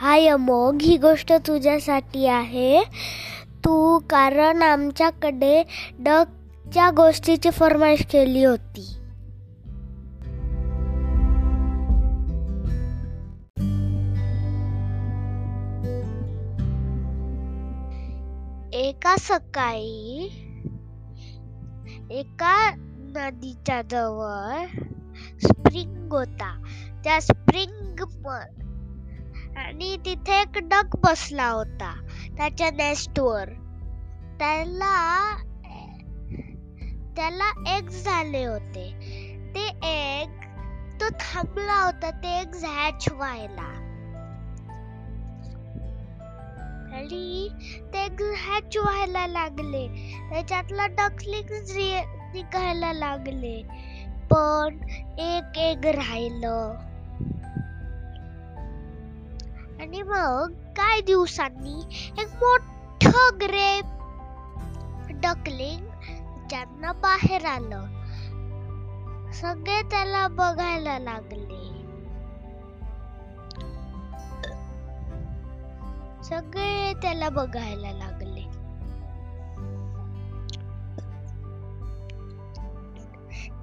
हाय अमोग ही गोष्ट तुझ्यासाठी आहे. तू कारण आमच्याकडे डकच्या गोष्टीची फरमाईश केली होती. एका सकाळी एका नदीच्या जवळ स्प्रिंग होता. त्या स्प्रिंग आणि तिथे एक डक बसला होता त्याच्या नेस्टवर त्याला त्याला एग झाले होते. ते एग तो थांबला होता ते एग हॅच व्हायला आणि ते हॅच व्हायला लागले. त्याच्यातला डकलिंग निघायला लागले. पण एक एग राहिलं. आणि मग काही दिवसांनी एक मोठ ग्रेप डकलिंग ज्यांना बाहेर आलं. सगळे त्याला बघायला लागले. सगळे त्याला बघायला लागले.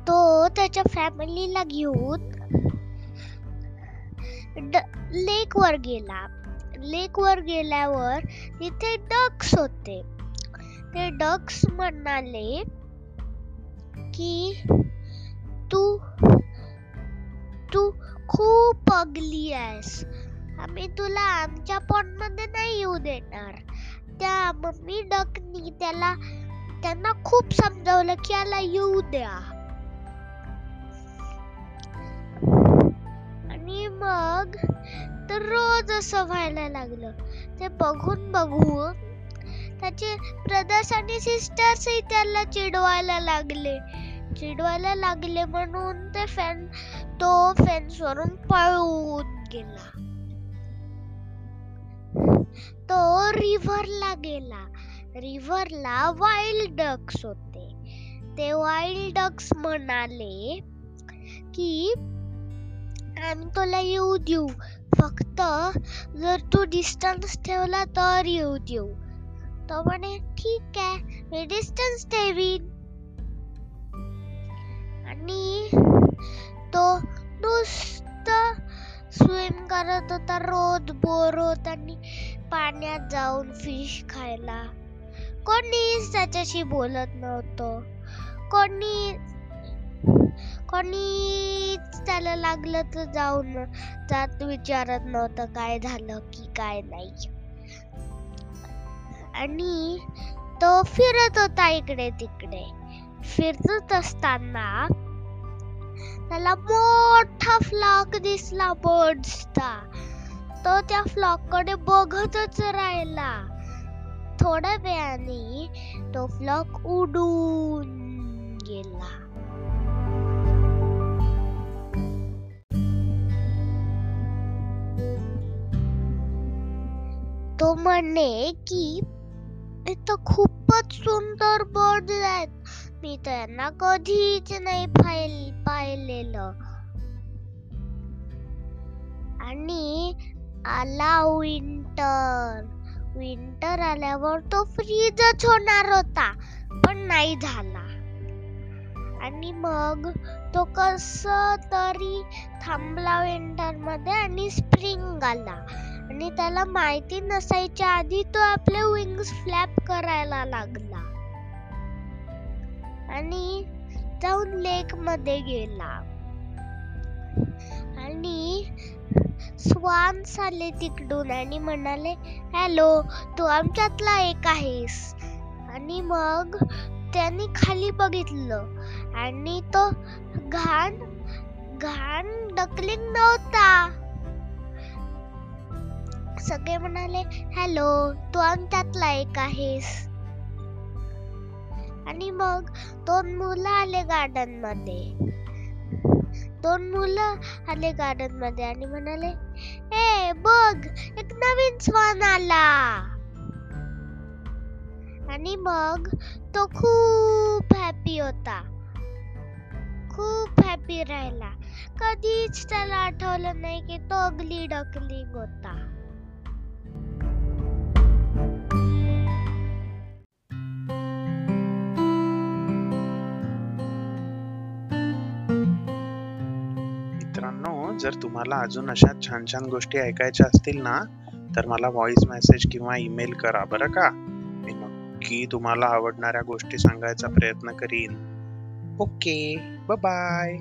तो त्याच्या फॅमिलीला घेऊन लेक वर गेला. लेक वर गेल्यावर तिथे डक्स होते. ते डक्स म्हणाले की तू तू खूप अगली आहेस. आम्ही तुला आमच्या पॉटमध्ये नाही येऊ देणार. त्या मम्मी डकनी त्याला त्यांना खूप समजावलं की याला येऊ द्या. मग तर रोज असं व्हायला लागलं. ते बघून बघून त्याचे ब्रदर्स आणि सिस्टर्सही त्याला चिडवायला लागले. चिडवायला लागले म्हणून ते फॅन तो फॅन्सवरून पळून गेला. तो रिव्हरला गेला. रिव्हरला वाईल्ड डक्स होते. ते वाईल्ड डक्स म्हणाले की आम्ही तुला येऊ देऊ. फक्त जर तू डिस्टन्स ठेवला तर येऊ देऊ. तो म्हणे ठीक आहे मी डिस्टन्स ठेवीन. आणि तो नुसतं स्विम करत होता रोज बोर होत आणि पाण्यात जाऊन फिश खायला. कोणीच त्याच्याशी बोलत नव्हतं. कोणी कोणीच त्याला लागलं तर जाऊन जात विचारत नव्हतं काय झालं की काय नाही. आणि तो फिरत होता इकडे तिकडे. फिरत असताना त्याला मोठा फ्लॉक दिसला बर्ड्सचा. तो त्या फ्लॉककडे बघतच राहिला. थोड्या वेळाने तो फ्लॉक उडून गेला. म्हणे की इथं खूपच सुंदर बर्ड आहेत. मी त्यांना कधीच नाही पाहिलेलं. आणि आला विंटर. विंटर आल्यावर तो फ्रीजच होणार होता पण नाही झाला. आणि मग तो कस तरी थांबला विंटरमध्ये आणि स्प्रिंग आला. आणि त्याला माहिती नसायच्या आधी तो आपले विंग्स फ्लॅप करायला लागला. आणि जाऊन लेकमध्ये गेला. आणि स्वान आले तिकडून आणि म्हणाले हॅलो तू आमच्यातला एक आहेस. आणि मग त्यांनी खाली बघितलं आणि तो घाण घाण डकलिंग नव्हता. सगळे म्हणाले हॅलो तू आमच्यातला एक आहेस. आणि मग दोन मुलं आले गार्डनमध्ये दोन मुलं आले गार्डनमध्ये आणि म्हणाले ए बघ एक नवीन स्वान आला. आणि मग तो खूप हॅपी होता. खूप हॅपी राहिला. कधीच त्याला आठवलं नाही की तो अगली डकली होता. मित्रांनो जर तुम्हाला अजून अशा छान छान गोष्टी ऐकायच्या असतील ना तर मला व्हॉइस मेसेज किंवा ईमेल करा बरं का? मी नक्की तुम्हाला आवडणाऱ्या गोष्टी सांगायचा प्रयत्न करीन. Okay bye